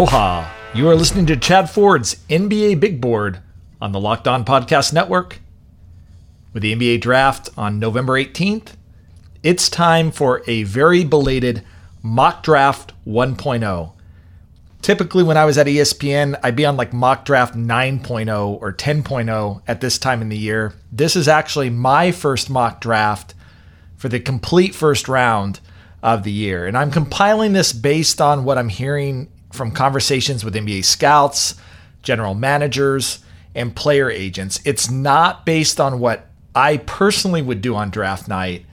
Aloha. You are listening to Chad Ford's NBA Big Board on the Locked On Podcast Network. With the NBA draft on November 18th, it's time for a very belated mock draft 1.0. Typically, when I was at ESPN, I'd be on like mock draft 9.0 or 10.0 at this time in the year. This is actually my first mock draft for the complete first round of the year. And I'm compiling this based on what I'm hearing from conversations with NBA scouts, general managers, and player agents. It's not based on what I personally would do on draft night,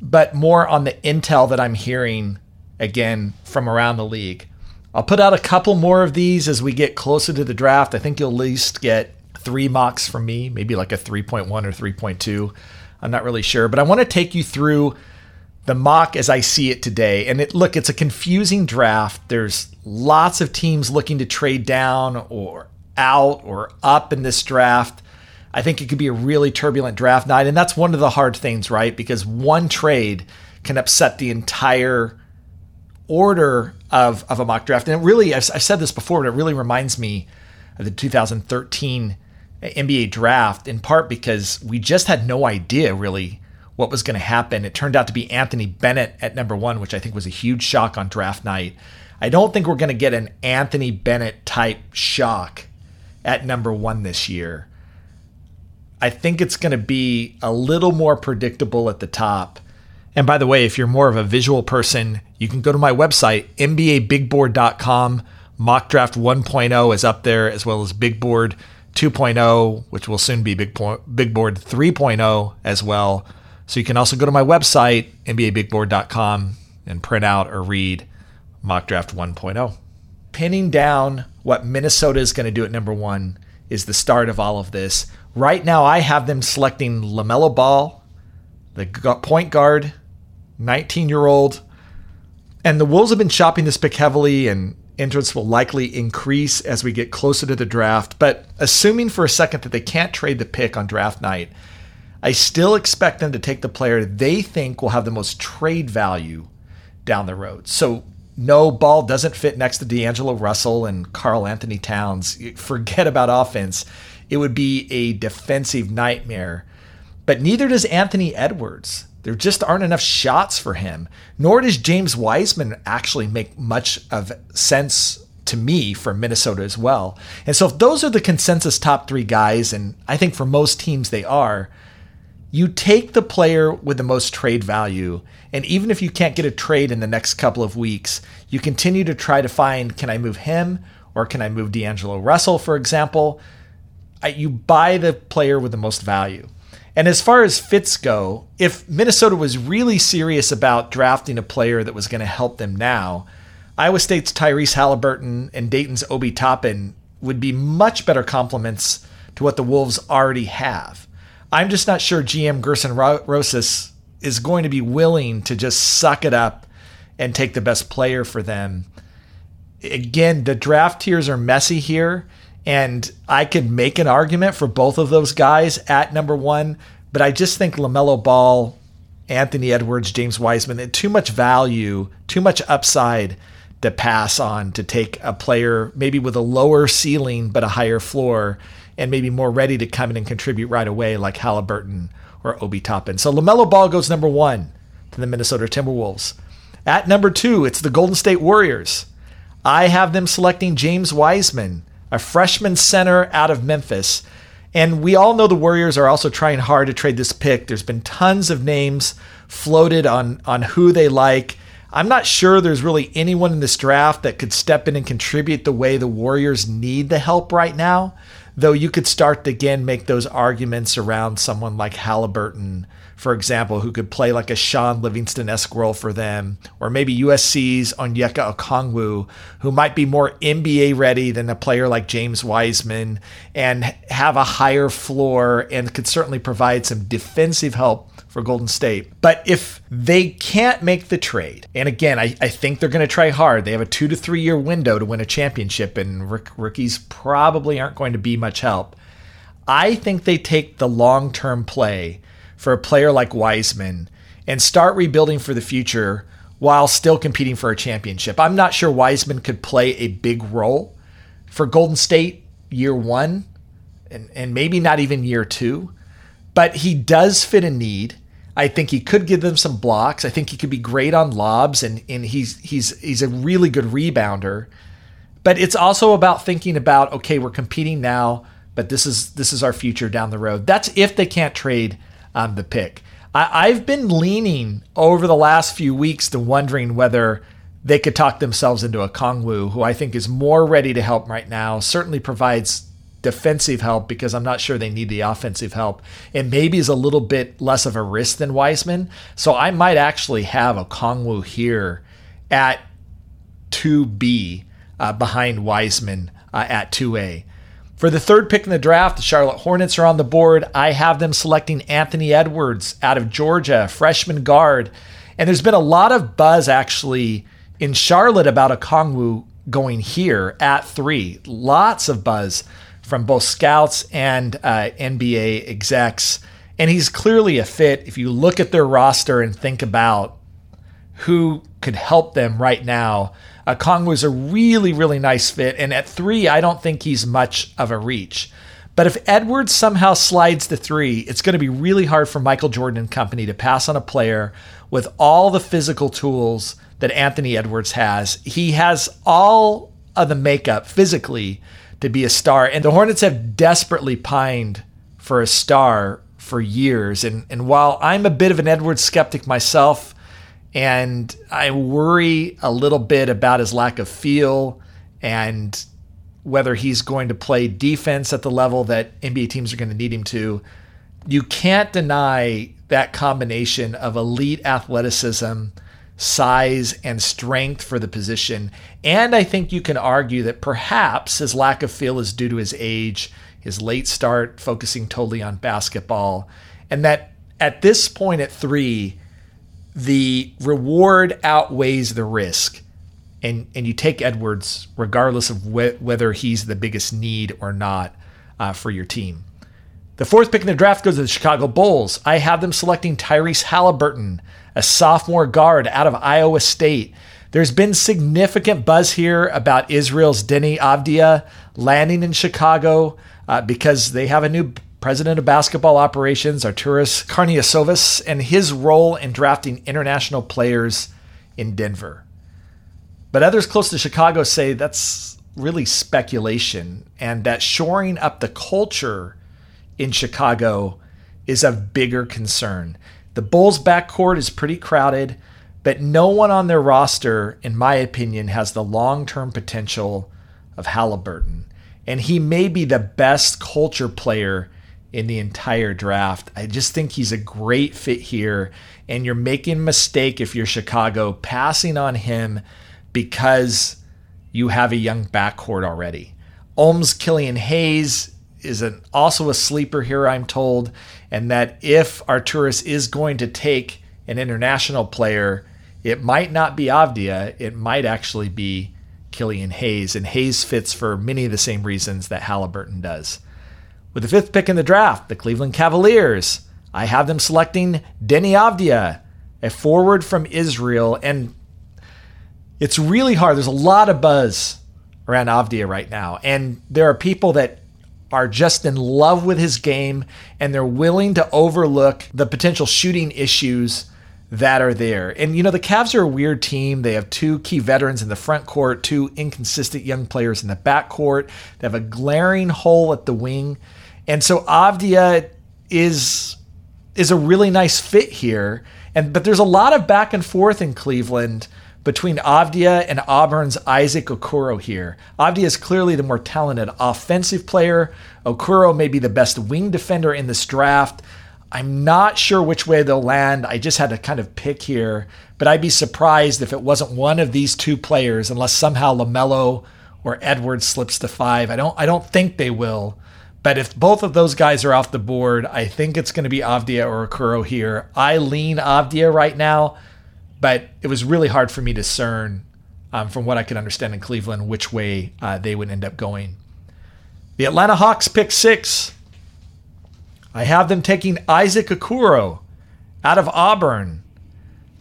but more on the intel that I'm hearing again from around the league. I'll put out a couple more of these as we get closer to the draft. I think you'll at least get three mocks from me, maybe like a 3.1 or 3.2. I'm not really sure, but I want to take you through the mock as I see it today. And it, look, it's a confusing draft. There's lots of teams looking to trade down or out or up in this draft. I think it could be a really turbulent draft night. And that's one of the hard things, right? Because one trade can upset the entire order of, of a mock draft. And it really, I've, I've said this before, but it really reminds me of the 2013 NBA draft in part because we just had no idea really what was going to happen. It turned out to be Anthony Bennett at number one, which I think was a huge shock on draft night. I don't think we're going to get an Anthony Bennett type shock at number one this year. I think it's going to be a little more predictable at the top. And by the way, if you're more of a visual person, you can go to my website, NBABigBoard.com. Mock Draft 1.0 is up there, as well as Big Board 2.0, which will soon be Big, Big Board 3.0 as well. So you can also go to my website, NBABigBoard.com, and print out or read Mock Draft 1.0. Pinning down what Minnesota is going to do at number one is the start of all of this. Right now, I have them selecting LaMelo Ball, the point guard, 19 year old. And the Wolves have been shopping this pick heavily, and interest will likely increase as we get closer to the draft. But assuming for a second that they can't trade the pick on draft night, I still expect them to take the player they think will have the most trade value down the road. So, no, ball doesn't fit next to D'Angelo Russell and Karl-Anthony Towns. Forget about offense. It would be a defensive nightmare. But neither does Anthony Edwards. There just aren't enough shots for him. Nor does James Wiseman actually make much of sense to me for Minnesota as well. And so if those are the consensus top three guys, and I think for most teams they are, you take the player with the most trade value. And even if you can't get a trade in the next couple of weeks, you continue to try to find can I move him or can I move D'Angelo Russell, for example? You buy the player with the most value. And as far as fits go, if Minnesota was really serious about drafting a player that was going to help them now, Iowa State's Tyrese Halliburton and Dayton's Obi Toppin would be much better complements to what the Wolves already have. I'm just not sure GM Gersson Rosas is going to be willing to just suck it up and take the best player for them. Again, the draft tiers are messy here, and I could make an argument for both of those guys at number one, but I just think LaMelo Ball, Anthony Edwards, James Wiseman, too much value, too much upside to pass on to take a player maybe with a lower ceiling but a higher floor and maybe more ready to come in and contribute right away, like Halliburton or Obi Toppin. So LaMelo Ball goes number one to the Minnesota Timberwolves. At number two, it's the Golden State Warriors. I have them selecting James Wiseman, a freshman center out of Memphis. And we all know the Warriors are also trying hard to trade this pick. There's been tons of names floated on, on who they like. I'm not sure there's really anyone in this draft that could step in and contribute the way the Warriors need the help right now. Though you could start to again make those arguments around someone like Halliburton, for example, who could play like a Shaun Livingston esque role for them, or maybe USC's Onyeka Okongwu, who might be more NBA ready than a player like James Wiseman and have a higher floor and could certainly provide some defensive help for Golden State. But if they can't make the trade, and again, I, I think they're going to try hard. They have a two to three year window to win a championship, and rookies probably aren't going to be much help. I think they take the long term play for a player like Wiseman and start rebuilding for the future while still competing for a championship. I'm not sure Wiseman could play a big role for Golden State year one and, and maybe not even year two, but he does fit a need. I think he could give them some blocks. I think he could be great on lobs and, and he's he's he's a really good rebounder. But it's also about thinking about okay, we're competing now, but this is this is our future down the road. That's if they can't trade um, the pick. I, I've been leaning over the last few weeks to wondering whether they could talk themselves into Okongwu, who I think is more ready to help right now. Certainly provides defensive help because I'm not sure they need the offensive help. And maybe is a little bit less of a risk than Wiseman. So I might actually have Okongwu here at 2B uh, behind Wiseman uh, at 2A. For the third pick in the draft, the Charlotte Hornets are on the board. I have them selecting Anthony Edwards out of Georgia, freshman guard. And there's been a lot of buzz actually in Charlotte about Okongwu going here at three. Lots of buzz from both scouts and uh, NBA execs. And he's clearly a fit if you look at their roster and think about who could help them right now uh, Kong was a really, really nice fit. And at three, I don't think he's much of a reach. But if Edwards somehow slides to three, it's going to be really hard for Michael Jordan and company to pass on a player with all the physical tools that Anthony Edwards has. He has all of the makeup physically to be a star. And the Hornets have desperately pined for a star for years. And, and while I'm a bit of an Edwards skeptic myself, and I worry a little bit about his lack of feel and whether he's going to play defense at the level that NBA teams are going to need him to. You can't deny that combination of elite athleticism, size, and strength for the position. And I think you can argue that perhaps his lack of feel is due to his age, his late start focusing totally on basketball, and that at this point at three, the reward outweighs the risk. And, and you take Edwards regardless of wh- whether he's the biggest need or not uh, for your team. The fourth pick in the draft goes to the Chicago Bulls. I have them selecting Tyrese Halliburton, a sophomore guard out of Iowa State. There's been significant buzz here about Israel's Deni Avdija landing in Chicago uh, because they have a new president of basketball operations, Arturas Karnisovas, and his role in drafting international players in Denver. But others close to Chicago say that's really speculation and that shoring up the culture in Chicago is of bigger concern. The Bulls' backcourt is pretty crowded, but no one on their roster, in my opinion, has the long term potential of Halliburton. And he may be the best culture player in the entire draft. I just think he's a great fit here. And you're making a mistake if you're Chicago passing on him because you have a young backcourt already. Ulm's Killian Hayes is an, also a sleeper here, I'm told. And that if Arturas is going to take an international player, it might not be Avdija. it might actually be Killian Hayes. And Hayes fits for many of the same reasons that Halliburton does. With the fifth pick in the draft, the Cleveland Cavaliers, I have them selecting Deni Avdija, a forward from Israel. And it's really hard. There's a lot of buzz around Avdija right now. And there are people that are just in love with his game and they're willing to overlook the potential shooting issues that are there. And you know, the Cavs are a weird team. They have two key veterans in the front court, two inconsistent young players in the back court. They have a glaring hole at the wing. And so Avdija is is a really nice fit here. And but there's a lot of back and forth in Cleveland between Avdija and Auburn's Isaac Okoro here. Avdija is clearly the more talented offensive player. Okoro may be the best wing defender in this draft. I'm not sure which way they'll land. I just had to kind of pick here, but I'd be surprised if it wasn't one of these two players unless somehow LaMelo or Edwards slips to 5. I don't I don't think they will. But if both of those guys are off the board, I think it's going to be Avdija or Okoro here. I lean Avdija right now, but it was really hard for me to discern um, from what I could understand in Cleveland which way uh, they would end up going. The Atlanta Hawks pick six. I have them taking Isaac Okoro out of Auburn,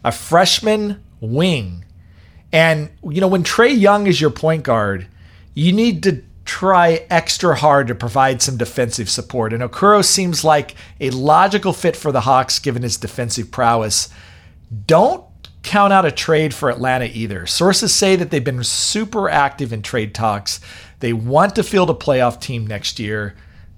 a freshman wing. And, you know, when Trae Young is your point guard, you need to try extra hard to provide some defensive support. And Okoro seems like a logical fit for the Hawks given his defensive prowess. Don't count out a trade for Atlanta either. Sources say that they've been super active in trade talks. They want to field a playoff team next year.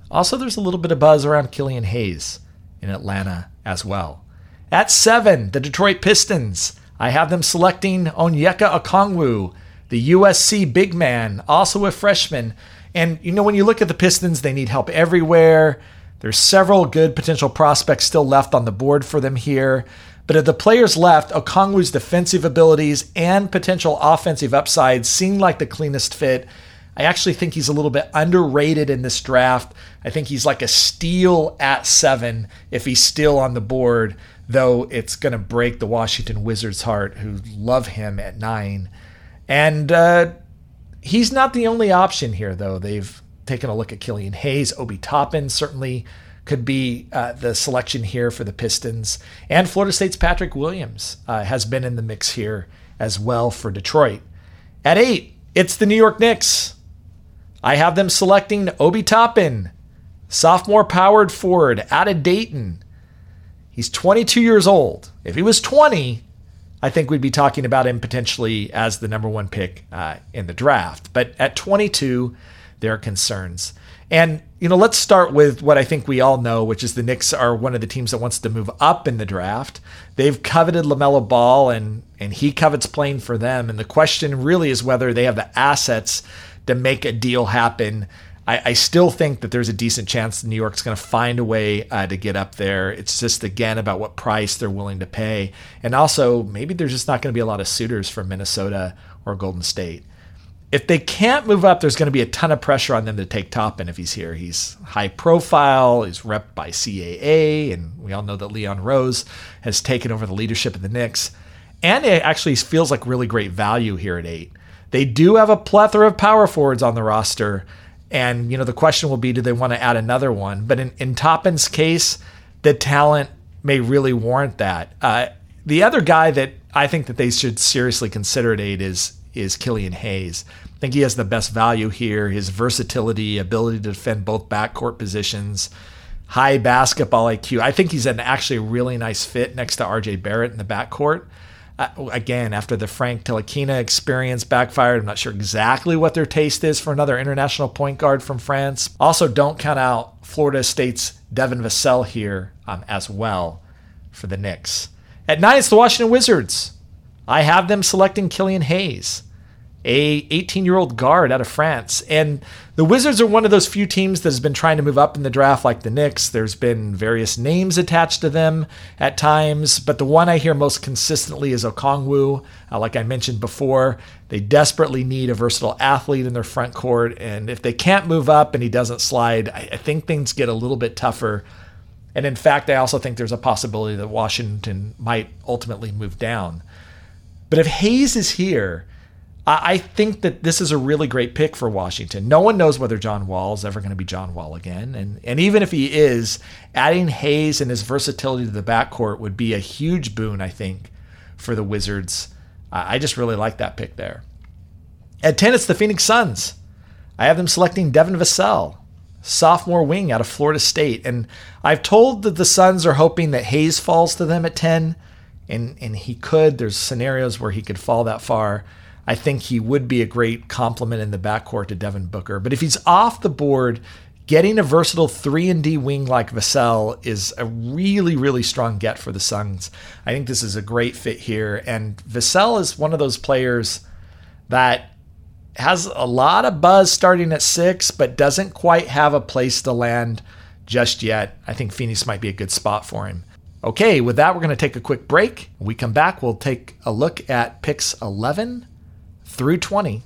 Also, there's a little bit of buzz around Killian Hayes in Atlanta as well. At seven, the Detroit Pistons. I have them selecting Onyeka Okongwu, the USC big man, also a freshman. And you know, when you look at the Pistons, they need help everywhere. There's several good potential prospects still left on the board for them here. But of the players left, Okongwu's defensive abilities and potential offensive upside seem like the cleanest fit. I actually think he's a little bit underrated in this draft. I think he's like a steal at seven if he's still on the board, though it's going to break the Washington Wizards' heart, who love him at nine. And uh, he's not the only option here, though. They've taken a look at Killian Hayes. Obi Toppin certainly could be uh, the selection here for the Pistons. And Florida State's Patrick Williams uh, has been in the mix here as well for Detroit. At eight, it's the New York Knicks. I have them selecting Obi Toppin, sophomore powered forward out of Dayton. He's 22 years old. If he was 20, I think we'd be talking about him potentially as the number one pick uh, in the draft. But at 22, there are concerns. And, you know, let's start with what I think we all know, which is the Knicks are one of the teams that wants to move up in the draft. They've coveted LaMelo Ball and, and he covets playing for them. And the question really is whether they have the assets to make a deal happen. I, I still think that there's a decent chance New York's going to find a way uh, to get up there. It's just, again, about what price they're willing to pay. And also, maybe there's just not going to be a lot of suitors for Minnesota or Golden State. If they can't move up, there's going to be a ton of pressure on them to take Toppin if he's here. He's high profile, he's rep by CAA, and we all know that Leon Rose has taken over the leadership of the Knicks. And it actually feels like really great value here at eight. They do have a plethora of power forwards on the roster. And, you know, the question will be do they want to add another one? But in, in Toppin's case, the talent may really warrant that. Uh, the other guy that I think that they should seriously consider at eight is is Killian Hayes. I think he has the best value here. His versatility, ability to defend both backcourt positions, high basketball IQ. I think he's an actually really nice fit next to RJ Barrett in the backcourt. Uh, again, after the Frank Ntilikina experience backfired, I'm not sure exactly what their taste is for another international point guard from France. Also, don't count out Florida State's Devin Vassell here um, as well for the Knicks. At nine, it's the Washington Wizards. I have them selecting Killian Hayes a 18 year old guard out of France. And the Wizards are one of those few teams that has been trying to move up in the draft, like the Knicks. There's been various names attached to them at times, but the one I hear most consistently is Okongwu. Uh, like I mentioned before, they desperately need a versatile athlete in their front court. And if they can't move up and he doesn't slide, I, I think things get a little bit tougher. And in fact, I also think there's a possibility that Washington might ultimately move down. But if Hayes is here, I think that this is a really great pick for Washington. No one knows whether John Wall is ever going to be John Wall again. And, and even if he is, adding Hayes and his versatility to the backcourt would be a huge boon, I think, for the Wizards. I just really like that pick there. At 10, it's the Phoenix Suns. I have them selecting Devin Vassell, sophomore wing out of Florida State. And I've told that the Suns are hoping that Hayes falls to them at 10, and, and he could. There's scenarios where he could fall that far. I think he would be a great complement in the backcourt to Devin Booker. But if he's off the board, getting a versatile 3 and D wing like Vassell is a really really strong get for the Suns. I think this is a great fit here and Vassell is one of those players that has a lot of buzz starting at 6 but doesn't quite have a place to land just yet. I think Phoenix might be a good spot for him. Okay, with that we're going to take a quick break. When we come back, we'll take a look at picks 11 through 20.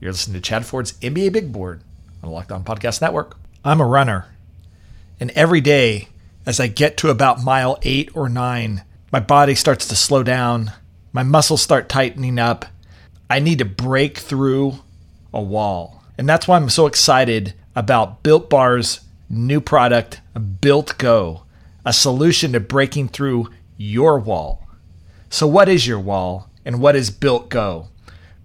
You're listening to Chad Ford's NBA Big Board on the Locked On Podcast Network. I'm a runner, and every day as I get to about mile eight or nine, my body starts to slow down, my muscles start tightening up. I need to break through a wall. And that's why I'm so excited about Built Bar's new product, Built Go, a solution to breaking through your wall. So, what is your wall? And what is Built Go?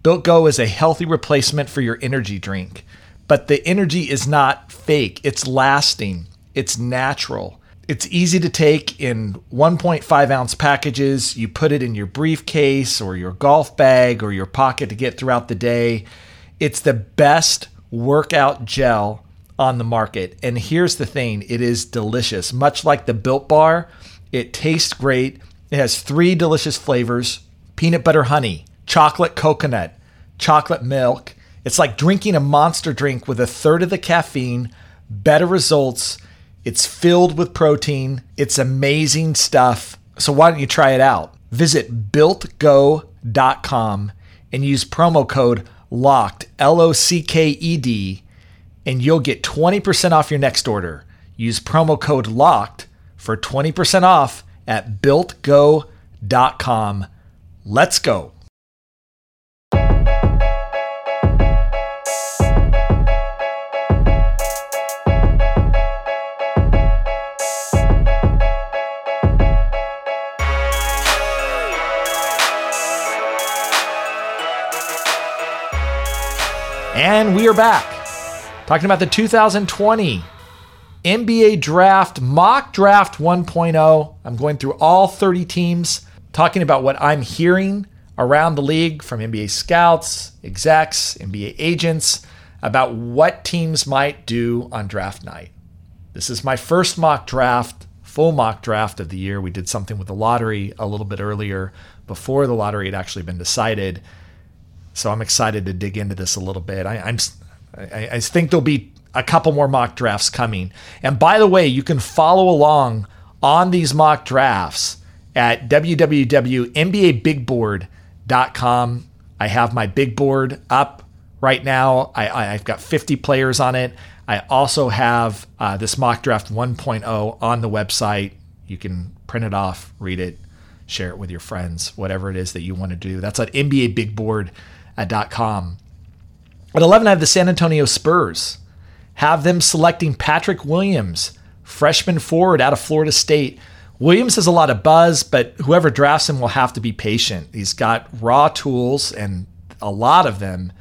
Built Go is a healthy replacement for your energy drink, but the energy is not fake, it's lasting, it's natural. It's easy to take in 1.5 ounce packages. You put it in your briefcase or your golf bag or your pocket to get throughout the day. It's the best workout gel on the market. And here's the thing it is delicious. Much like the Built Bar, it tastes great. It has three delicious flavors peanut butter honey, chocolate coconut, chocolate milk. It's like drinking a monster drink with a third of the caffeine, better results. It's filled with protein. It's amazing stuff. So why don't you try it out? Visit builtgo.com and use promo code LOCKED, L O C K E D, and you'll get 20% off your next order. Use promo code LOCKED for 20% off at builtgo.com. Let's go. And we are back talking about the 2020 NBA Draft Mock Draft 1.0. I'm going through all 30 teams, talking about what I'm hearing around the league from NBA scouts, execs, NBA agents about what teams might do on draft night. This is my first mock draft, full mock draft of the year. We did something with the lottery a little bit earlier before the lottery had actually been decided. So I'm excited to dig into this a little bit. I, am I, I think there'll be a couple more mock drafts coming. And by the way, you can follow along on these mock drafts at www.nbabigboard.com. I have my big board up right now. I, have got 50 players on it. I also have uh, this mock draft 1.0 on the website. You can print it off, read it, share it with your friends, whatever it is that you want to do. That's at NBABigBoard.com at .com. At 11, I have the San Antonio Spurs. Have them selecting Patrick Williams, freshman forward out of Florida State. Williams has a lot of buzz, but whoever drafts him will have to be patient. He's got raw tools and a lot of them,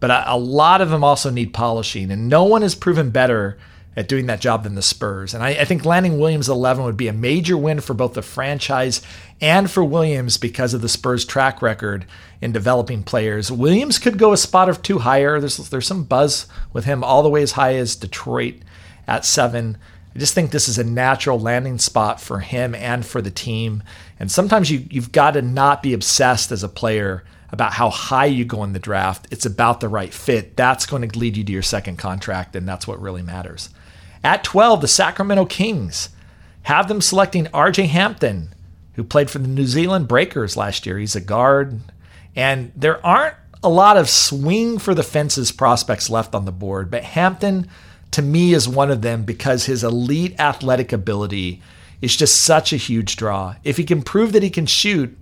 but a lot of them also need polishing, and no one has proven better at doing that job than the Spurs. And I, I, think landing Williams 11 would be a major win for both the franchise and for Williams because of the Spurs' track record in developing players. Williams could go a spot or two higher. There's there's some buzz with him all the way as high as Detroit at seven. I just think this is a natural landing spot for him and for the team. And sometimes you, you've got to not be obsessed as a player about how high you go in the draft. It's about the right fit. That's going to lead you to your second contract, and that's what really matters. At 12, the Sacramento Kings have them selecting RJ Hampton, who played for the New Zealand Breakers last year. He's a guard. And there aren't a lot of swing for the fences prospects left on the board, but Hampton, to me, is one of them because his elite athletic ability is just such a huge draw. If he can prove that he can shoot,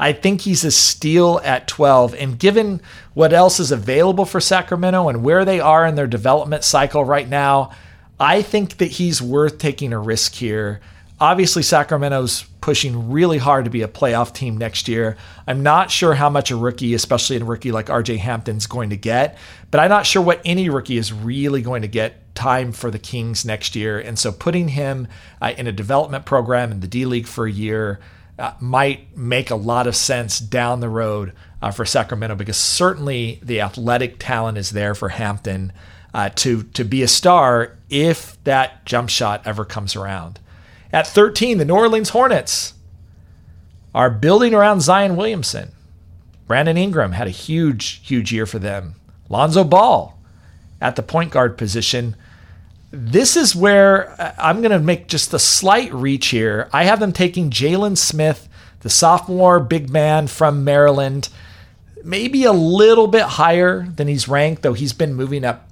I think he's a steal at 12. And given what else is available for Sacramento and where they are in their development cycle right now, I think that he's worth taking a risk here. Obviously, Sacramento's pushing really hard to be a playoff team next year. I'm not sure how much a rookie, especially a rookie like RJ Hampton's going to get, but I'm not sure what any rookie is really going to get time for the Kings next year. And so putting him uh, in a development program in the D League for a year uh, might make a lot of sense down the road uh, for Sacramento because certainly the athletic talent is there for Hampton uh, to to be a star if that jump shot ever comes around. At 13, the New Orleans Hornets are building around Zion Williamson. Brandon Ingram had a huge, huge year for them. Lonzo Ball at the point guard position. This is where uh, I'm going to make just a slight reach here. I have them taking Jalen Smith, the sophomore big man from Maryland, maybe a little bit higher than he's ranked, though he's been moving up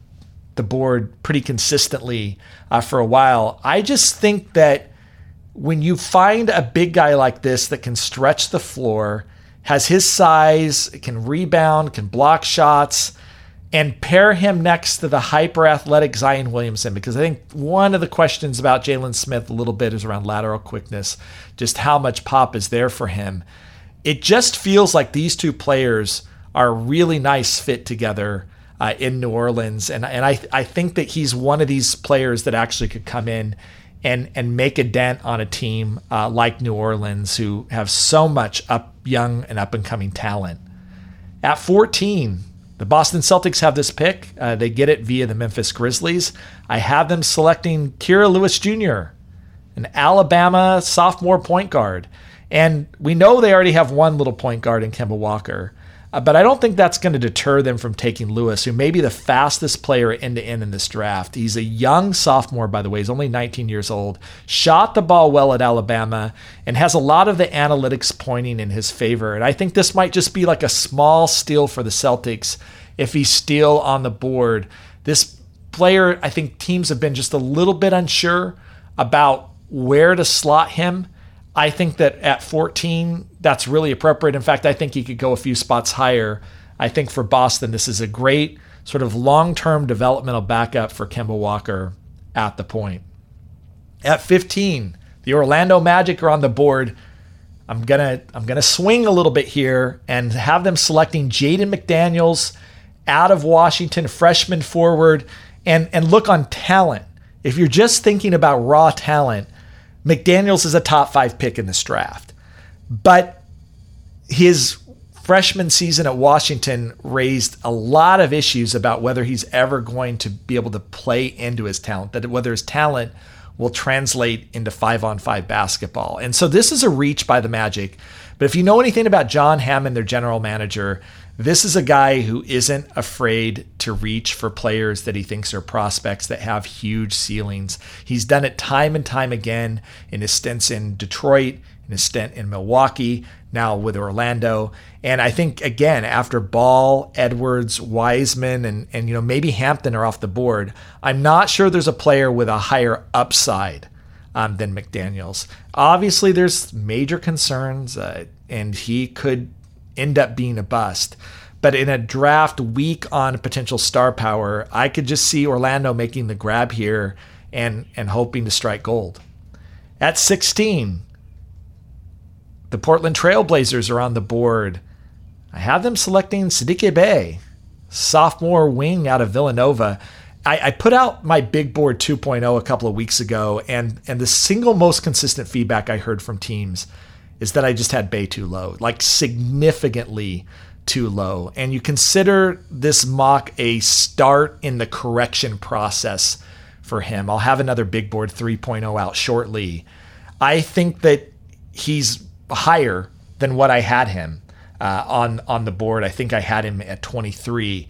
the board pretty consistently uh, for a while. I just think that when you find a big guy like this that can stretch the floor, has his size, can rebound, can block shots, and pair him next to the hyper athletic Zion Williamson, because I think one of the questions about Jalen Smith a little bit is around lateral quickness, just how much pop is there for him it just feels like these two players are really nice fit together uh, in New Orleans. And, and I, I think that he's one of these players that actually could come in and, and make a dent on a team uh, like New Orleans, who have so much up young and up and coming talent. At 14, the Boston Celtics have this pick. Uh, they get it via the Memphis Grizzlies. I have them selecting Kira Lewis Jr., an Alabama sophomore point guard. And we know they already have one little point guard in Kemba Walker. Uh, but I don't think that's going to deter them from taking Lewis, who may be the fastest player end to end in this draft. He's a young sophomore, by the way. He's only 19 years old, shot the ball well at Alabama, and has a lot of the analytics pointing in his favor. And I think this might just be like a small steal for the Celtics if he's still on the board. This player, I think teams have been just a little bit unsure about where to slot him. I think that at 14, that's really appropriate. In fact, I think he could go a few spots higher. I think for Boston, this is a great sort of long term developmental backup for Kemba Walker at the point. At 15, the Orlando Magic are on the board. I'm gonna I'm gonna swing a little bit here and have them selecting Jaden McDaniels out of Washington, freshman forward, and and look on talent. If you're just thinking about raw talent, McDaniels is a top five pick in this draft. But his freshman season at Washington raised a lot of issues about whether he's ever going to be able to play into his talent, that whether his talent will translate into five on five basketball. And so this is a reach by the Magic. But if you know anything about John Hammond, their general manager, this is a guy who isn't afraid to reach for players that he thinks are prospects that have huge ceilings. He's done it time and time again in his stints in Detroit, in his stint in Milwaukee, now with Orlando. And I think again, after Ball, Edwards, Wiseman, and and you know maybe Hampton are off the board, I'm not sure there's a player with a higher upside um, than McDaniel's. Obviously, there's major concerns, uh, and he could end up being a bust. But in a draft weak on potential star power, I could just see Orlando making the grab here and and hoping to strike gold. At 16, the Portland Trailblazers are on the board. I have them selecting Saddiq Bey, sophomore wing out of Villanova. I, I, put out my big board 2.0 a couple of weeks ago, and and the single most consistent feedback I heard from teams is that I just had Bey too low, like significantly too low. And you consider this mock a start in the correction process for him. I'll have another big board 3.0 out shortly. I think that he's higher than what I had him uh, on on the board. I think I had him at 23.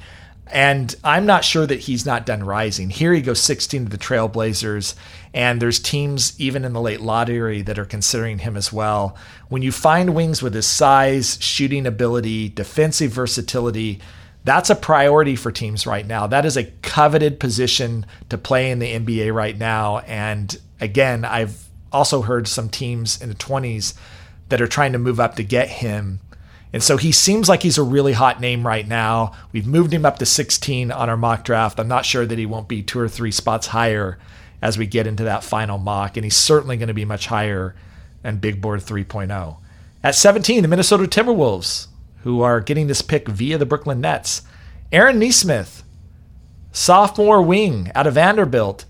And I'm not sure that he's not done rising. Here he goes 16 to the Trailblazers, and there's teams even in the late lottery that are considering him as well. When you find wings with his size, shooting ability, defensive versatility, that's a priority for teams right now. That is a coveted position to play in the NBA right now. And again, I've also heard some teams in the 20s that are trying to move up to get him and so he seems like he's a really hot name right now. We've moved him up to 16 on our mock draft. I'm not sure that he won't be two or three spots higher as we get into that final mock. And he's certainly going to be much higher than Big Board 3.0. At 17, the Minnesota Timberwolves, who are getting this pick via the Brooklyn Nets. Aaron Nesmith, sophomore wing out of Vanderbilt.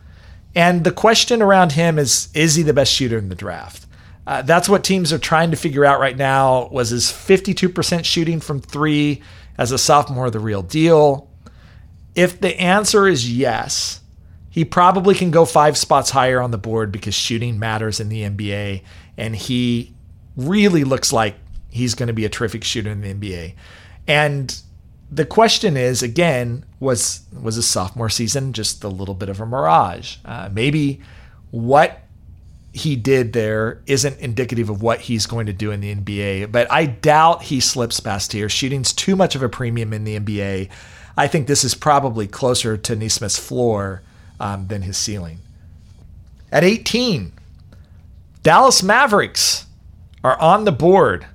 And the question around him is is he the best shooter in the draft? Uh, that's what teams are trying to figure out right now. Was his 52% shooting from three as a sophomore the real deal? If the answer is yes, he probably can go five spots higher on the board because shooting matters in the NBA. And he really looks like he's going to be a terrific shooter in the NBA. And the question is again, was was his sophomore season just a little bit of a mirage? Uh, maybe what he did there isn't indicative of what he's going to do in the NBA. But I doubt he slips past here. Shooting's too much of a premium in the NBA. I think this is probably closer to Nesmith's floor um, than his ceiling. At 18, Dallas Mavericks are on the board.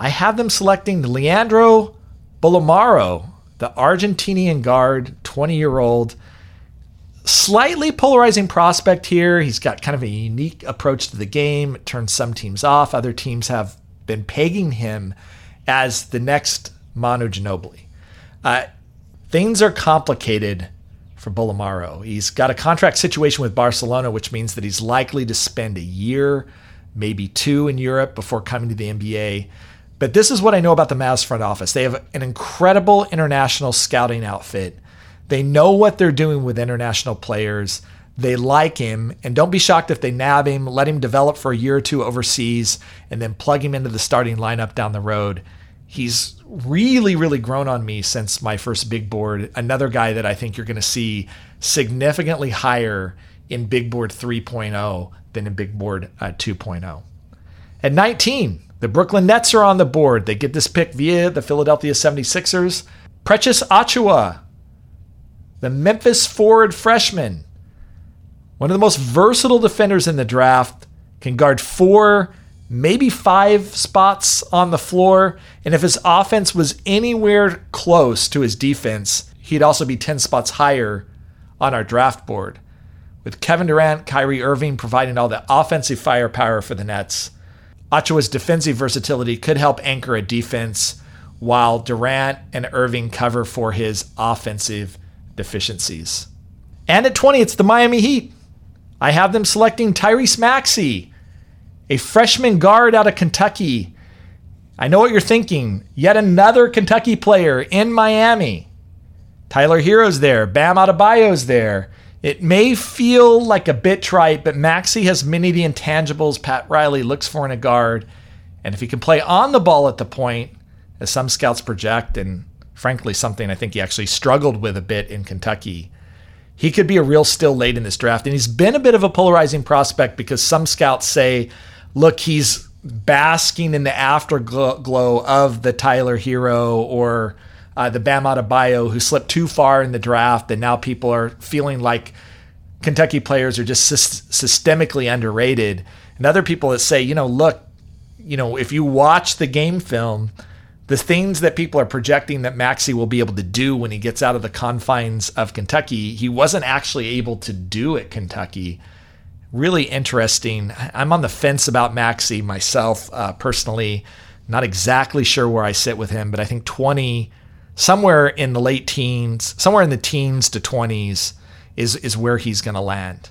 I have them selecting Leandro Bolmaro, the Argentinian guard, 20 year old slightly polarizing prospect here. He's got kind of a unique approach to the game. It turns some teams off. Other teams have been pegging him as the next Manu Ginobili. Uh, things are complicated for Bolmaro. He's got a contract situation with Barcelona, which means that he's likely to spend a year, maybe two in Europe before coming to the NBA. But this is what I know about the Mavs front office. They have an incredible international scouting outfit. They know what they're doing with international players. They like him, and don't be shocked if they nab him, let him develop for a year or two overseas, and then plug him into the starting lineup down the road. He's really, really grown on me since my first big board. Another guy that I think you're going to see significantly higher in big board 3.0 than in big board uh, 2.0. At 19, the Brooklyn Nets are on the board. They get this pick via the Philadelphia 76ers. Precious Achiuwa, the Memphis forward freshman, one of the most versatile defenders in the draft, can guard four, maybe five spots on the floor. And if his offense was anywhere close to his defense, he'd also be 10 spots higher on our draft board. With Kevin Durant, Kyrie Irving providing all the offensive firepower for the Nets, Achiuwa's defensive versatility could help anchor a defense while Durant and Irving cover for his offensive deficiencies. And at 20, it's the Miami Heat. I have them selecting Tyrese Maxey, a freshman guard out of Kentucky. I know what you're thinking. Yet another Kentucky player in Miami. Tyler Herro's there. Bam Adebayo's there. It may feel like a bit trite, but Maxey has many of the intangibles Pat Riley looks for in a guard. And if he can play on the ball at the point, as some scouts project, and frankly, something I think he actually struggled with a bit in Kentucky, he could be a real still late in this draft. And he's been a bit of a polarizing prospect because some scouts say, look, he's basking in the afterglow of the Tyler Herro or uh, the Bam Adebayo who slipped too far in the draft, and now people are feeling like Kentucky players are just systemically underrated. And other people that say, you know, look, you know, if you watch the game film, the things that people are projecting that Maxey will be able to do when he gets out of the confines of Kentucky, he wasn't actually able to do at Kentucky. Really interesting. I'm on the fence about Maxey myself uh, personally. Not exactly sure where I sit with him, but I think 20 somewhere in the late teens, somewhere in the teens to 20s is, is where he's going to land.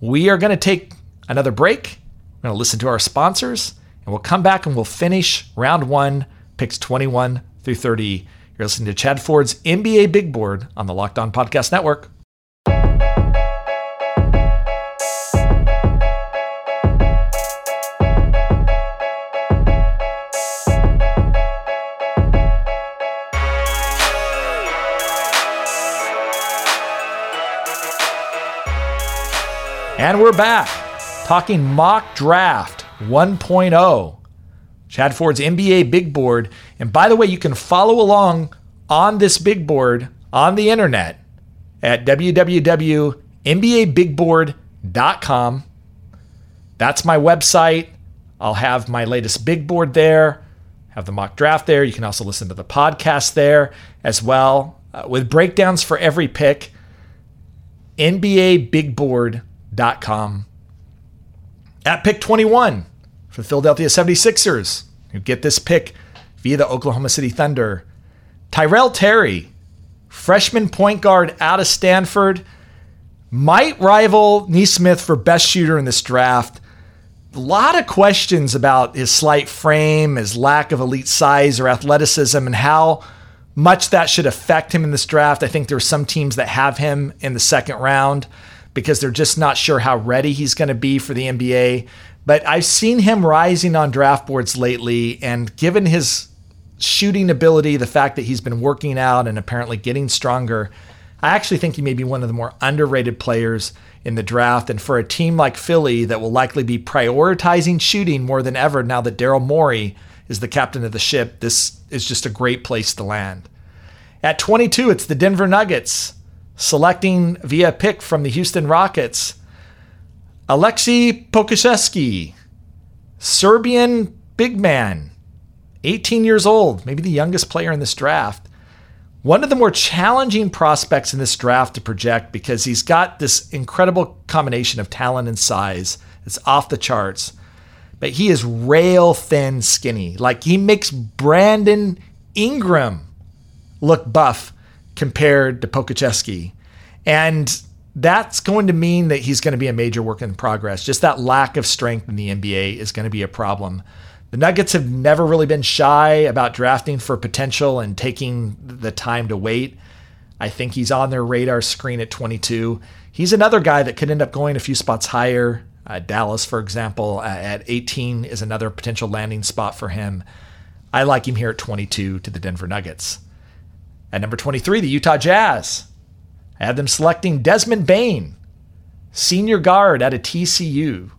We are going to take another break. We're going to listen to our sponsors, and we'll come back and we'll finish round one, picks 21 through 30. You're listening to Chad Ford's NBA Big Board on the Locked On Podcast Network. And we're back talking mock draft 1.0. Chad Ford's NBA big board. And by the way, you can follow along on this big board on the internet at www.nbabigboard.com. That's my website. I'll have my latest big board there, have the mock draft there. You can also listen to the podcast there as well, uh, with breakdowns for every pick. NBA Big At pick 21 for the Philadelphia 76ers, who get this pick via the Oklahoma City Thunder. Tyrell Terry, freshman point guard out of Stanford, might rival Nesmith for best shooter in this draft. A lot of questions about his slight frame, his lack of elite size or athleticism, and how much that should affect him in this draft. I think there are some teams that have him in the second round because they're just not sure how ready he's going to be for the NBA. But I've seen him rising on draft boards lately, and given his shooting ability, the fact that he's been working out and apparently getting stronger, I actually think he may be one of the more underrated players in the draft. And for a team like Philly that will likely be prioritizing shooting more than ever now that Daryl Morey is the captain of the ship, this is just a great place to land. At 22, it's the Denver Nuggets selecting via pick from the Houston Rockets. Aleksej Pokusevski, Serbian big man, 18 years old, maybe the youngest player in this draft. One of the more challenging prospects in this draft to project because he's got this incredible combination of talent and size. It's off the charts. but he is rail thin skinny. Like he makes Brandon Ingram look buff compared to Pokusevski. And that's going to mean that he's going to be a major work in progress. Just that lack of strength in the NBA is going to be a problem. The Nuggets have never really been shy about drafting for potential and taking the time to wait. I think he's on their radar screen at 22. He's another guy that could end up going a few spots higher. Uh, Dallas, for example, uh, at 18 is another potential landing spot for him. I like him here at 22 to the Denver Nuggets. At number 23, the Utah Jazz. I have them selecting Desmond Bane, senior guard out of TCU.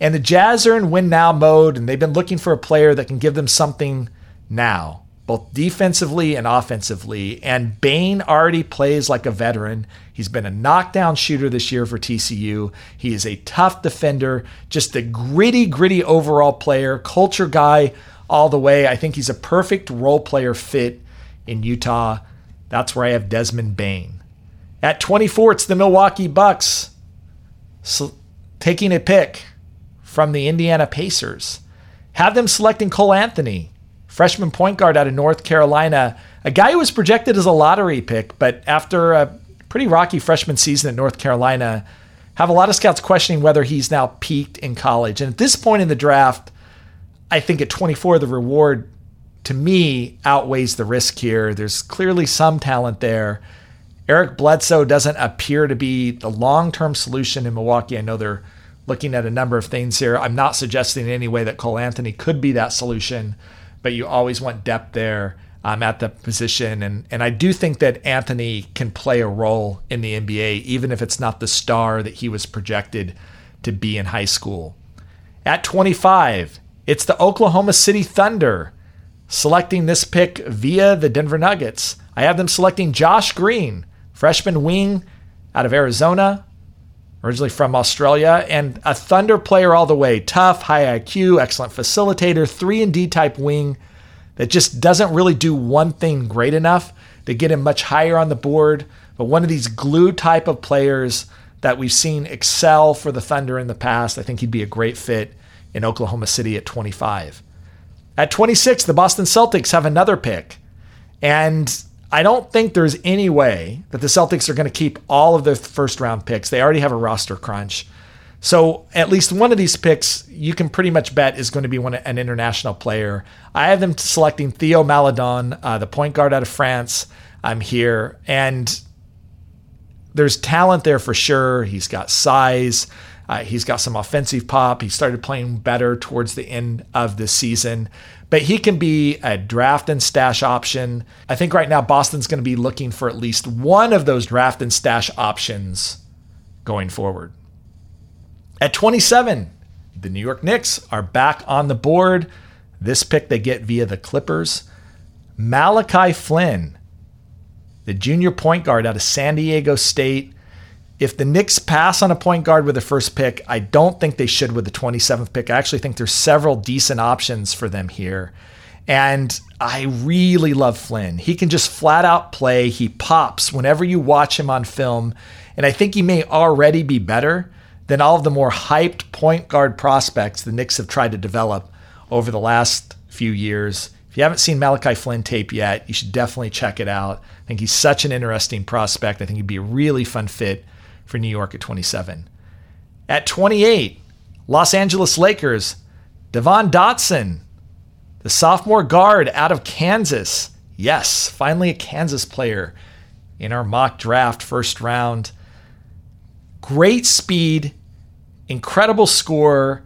And the Jazz are in win now mode, and they've been looking for a player that can give them something now, both defensively and offensively. And Bane already plays like a veteran. He's been a knockdown shooter this year for TCU. He is a tough defender, just a gritty, gritty overall player, culture guy all the way. I think he's a perfect role player fit in Utah. That's where I have Desmond Bane. At 24, it's the Milwaukee Bucks so, taking a pick from the Indiana Pacers. Have them selecting Cole Anthony, freshman point guard out of North Carolina, a guy who was projected as a lottery pick, but after a pretty rocky freshman season at North Carolina, have a lot of scouts questioning whether he's now peaked in college. And at this point in the draft, I think at 24, the reward to me outweighs the risk here. There's clearly some talent there. Eric Bledsoe doesn't appear to be the long term solution in Milwaukee. I know they're looking at a number of things here. I'm not suggesting in any way that Cole Anthony could be that solution, but you always want depth there um, at the position. And, and I do think that Anthony can play a role in the NBA, even if it's not the star that he was projected to be in high school. At 25, it's the Oklahoma City Thunder selecting this pick via the Denver Nuggets. I have them selecting Josh Green, freshman wing out of Arizona originally from Australia, and a Thunder player all the way. Tough, high IQ, excellent facilitator, 3 and D type wing that just doesn't really do one thing great enough to get him much higher on the board, but one of these glue type of players that we've seen excel for the Thunder in the past. I think he'd be a great fit in Oklahoma City at 25. At 26, the Boston Celtics have another pick. And I don't think there's any way that the Celtics are going to keep all of their first round picks. They already have a roster crunch. So at least one of these picks you can pretty much bet is going to be one an international player. I have them selecting Theo Maledon, uh, the point guard out of France. I'm here, and there's talent there for sure. He's got size. Uh, he's got some offensive pop. He started playing better towards the end of the season but he can be a draft and stash option. I think right now Boston's going to be looking for at least one of those draft and stash options going forward. At 27, the New York Knicks are back on the board. This pick they get via the Clippers. Malachi Flynn, the junior point guard out of San Diego State, if the Knicks pass on a point guard with the first pick, I don't think they should with the 27th pick. I actually think there's several decent options for them here. And I really love Flynn. He can just flat out play. He pops whenever you watch him on film. And I think he may already be better than all of the more hyped point guard prospects the Knicks have tried to develop over the last few years. If you haven't seen Malachi Flynn tape yet, you should definitely check it out. I think he's such an interesting prospect. I think he'd be a really fun fit for New York at 27. At 28, Los Angeles Lakers, Devon Dotson, the sophomore guard out of Kansas. Yes, finally a Kansas player in our mock draft first round. Great speed, incredible score,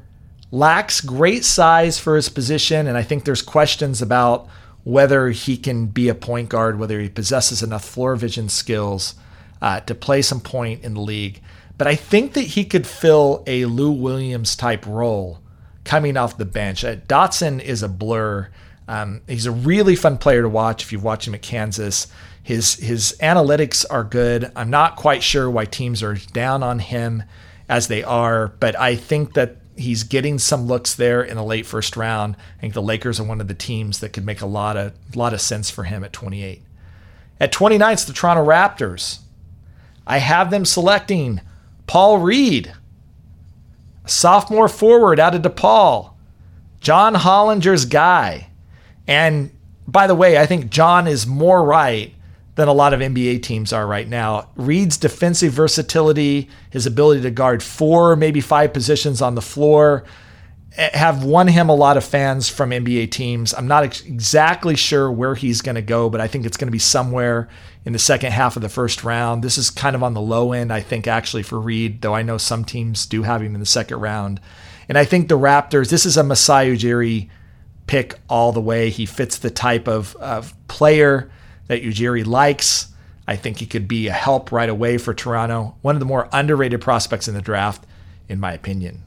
lacks great size for his position, and I think there's questions about whether he can be a point guard, whether he possesses enough floor vision skills uh, to play some point in the league. But I think that he could fill a Lou Williams type role coming off the bench. Uh, Dotson is a blur. Um, he's a really fun player to watch if you've watched him at Kansas. His his analytics are good. I'm not quite sure why teams are down on him as they are, but I think that he's getting some looks there in the late first round. I think the Lakers are one of the teams that could make a lot of lot of sense for him at 28. At 29, it's the Toronto Raptors. I have them selecting Paul Reed, sophomore forward out of DePaul. John Hollinger's guy. And by the way, I think John is more right than a lot of NBA teams are right now. Reed's defensive versatility, his ability to guard four, maybe five positions on the floor, eh, have won him a lot of fans from NBA teams. I'm not ex- exactly sure where he's going to go, but I think it's going to be somewhere in the second half of the first round. This is kind of on the low end, I think, actually, for Reed, though I know some teams do have him in the second round. And I think the Raptors, this is a Masai Ujiri pick all the way. He fits the type of, of player that Ujiri likes. I think he could be a help right away for Toronto. One of the more underrated prospects in the draft, in my opinion.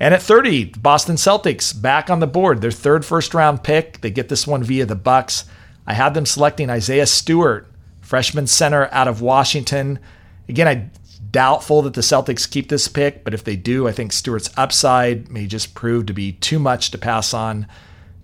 And at 30, Boston Celtics back on the board. Their third first round pick. They get this one via the Bucks. I had them selecting Isaiah Stewart, freshman center out of Washington. Again, I doubtful that the Celtics keep this pick, but if they do, I think Stewart's upside may just prove to be too much to pass on.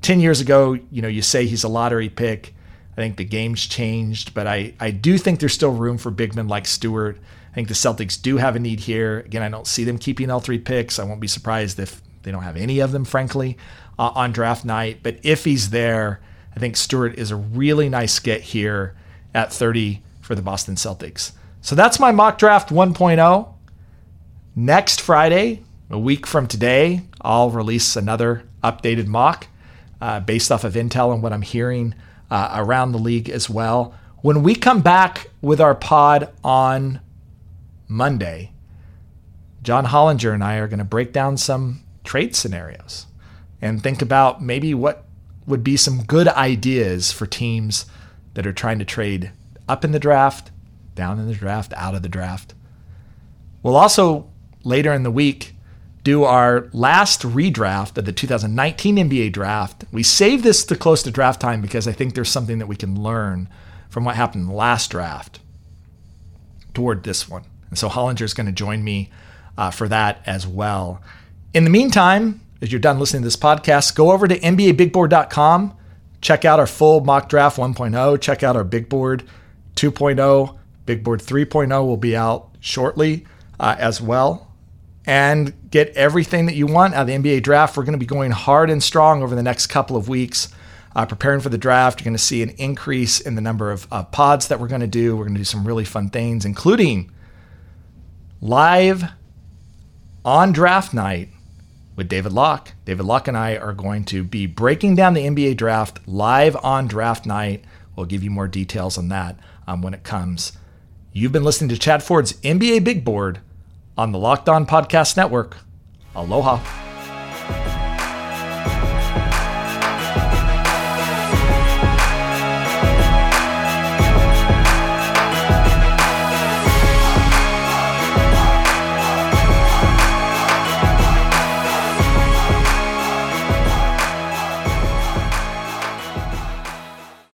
10 years ago, you know, you say he's a lottery pick. I think the game's changed, but I, I do think there's still room for big men like Stewart. I think the Celtics do have a need here. Again, I don't see them keeping all three picks. I won't be surprised if they don't have any of them, frankly, uh, on draft night. But if he's there, I think Stewart is a really nice get here at 30 for the Boston Celtics. So that's my mock draft 1.0. Next Friday, a week from today, I'll release another updated mock uh, based off of intel and what I'm hearing uh, around the league as well. When we come back with our pod on Monday, John Hollinger and I are going to break down some trade scenarios and think about maybe what would be some good ideas for teams that are trying to trade up in the draft, down in the draft, out of the draft. We'll also later in the week do our last redraft of the 2019 NBA draft. We save this to close to draft time because I think there's something that we can learn from what happened last draft toward this one. And so Hollinger is going to join me uh, for that as well. In the meantime, as you're done listening to this podcast, go over to NBABigBoard.com, check out our full mock draft 1.0, check out our big board 2.0. Big board 3.0 will be out shortly uh, as well and get everything that you want out of the NBA draft. We're going to be going hard and strong over the next couple of weeks. Uh, preparing for the draft, you're going to see an increase in the number of uh, pods that we're going to do. We're going to do some really fun things, including live on draft night with David Locke. David Locke and I are going to be breaking down the NBA draft live on draft night. We'll give you more details on that um, when it comes. You've been listening to Chad Ford's NBA Big Board on the Locked On Podcast Network. Aloha.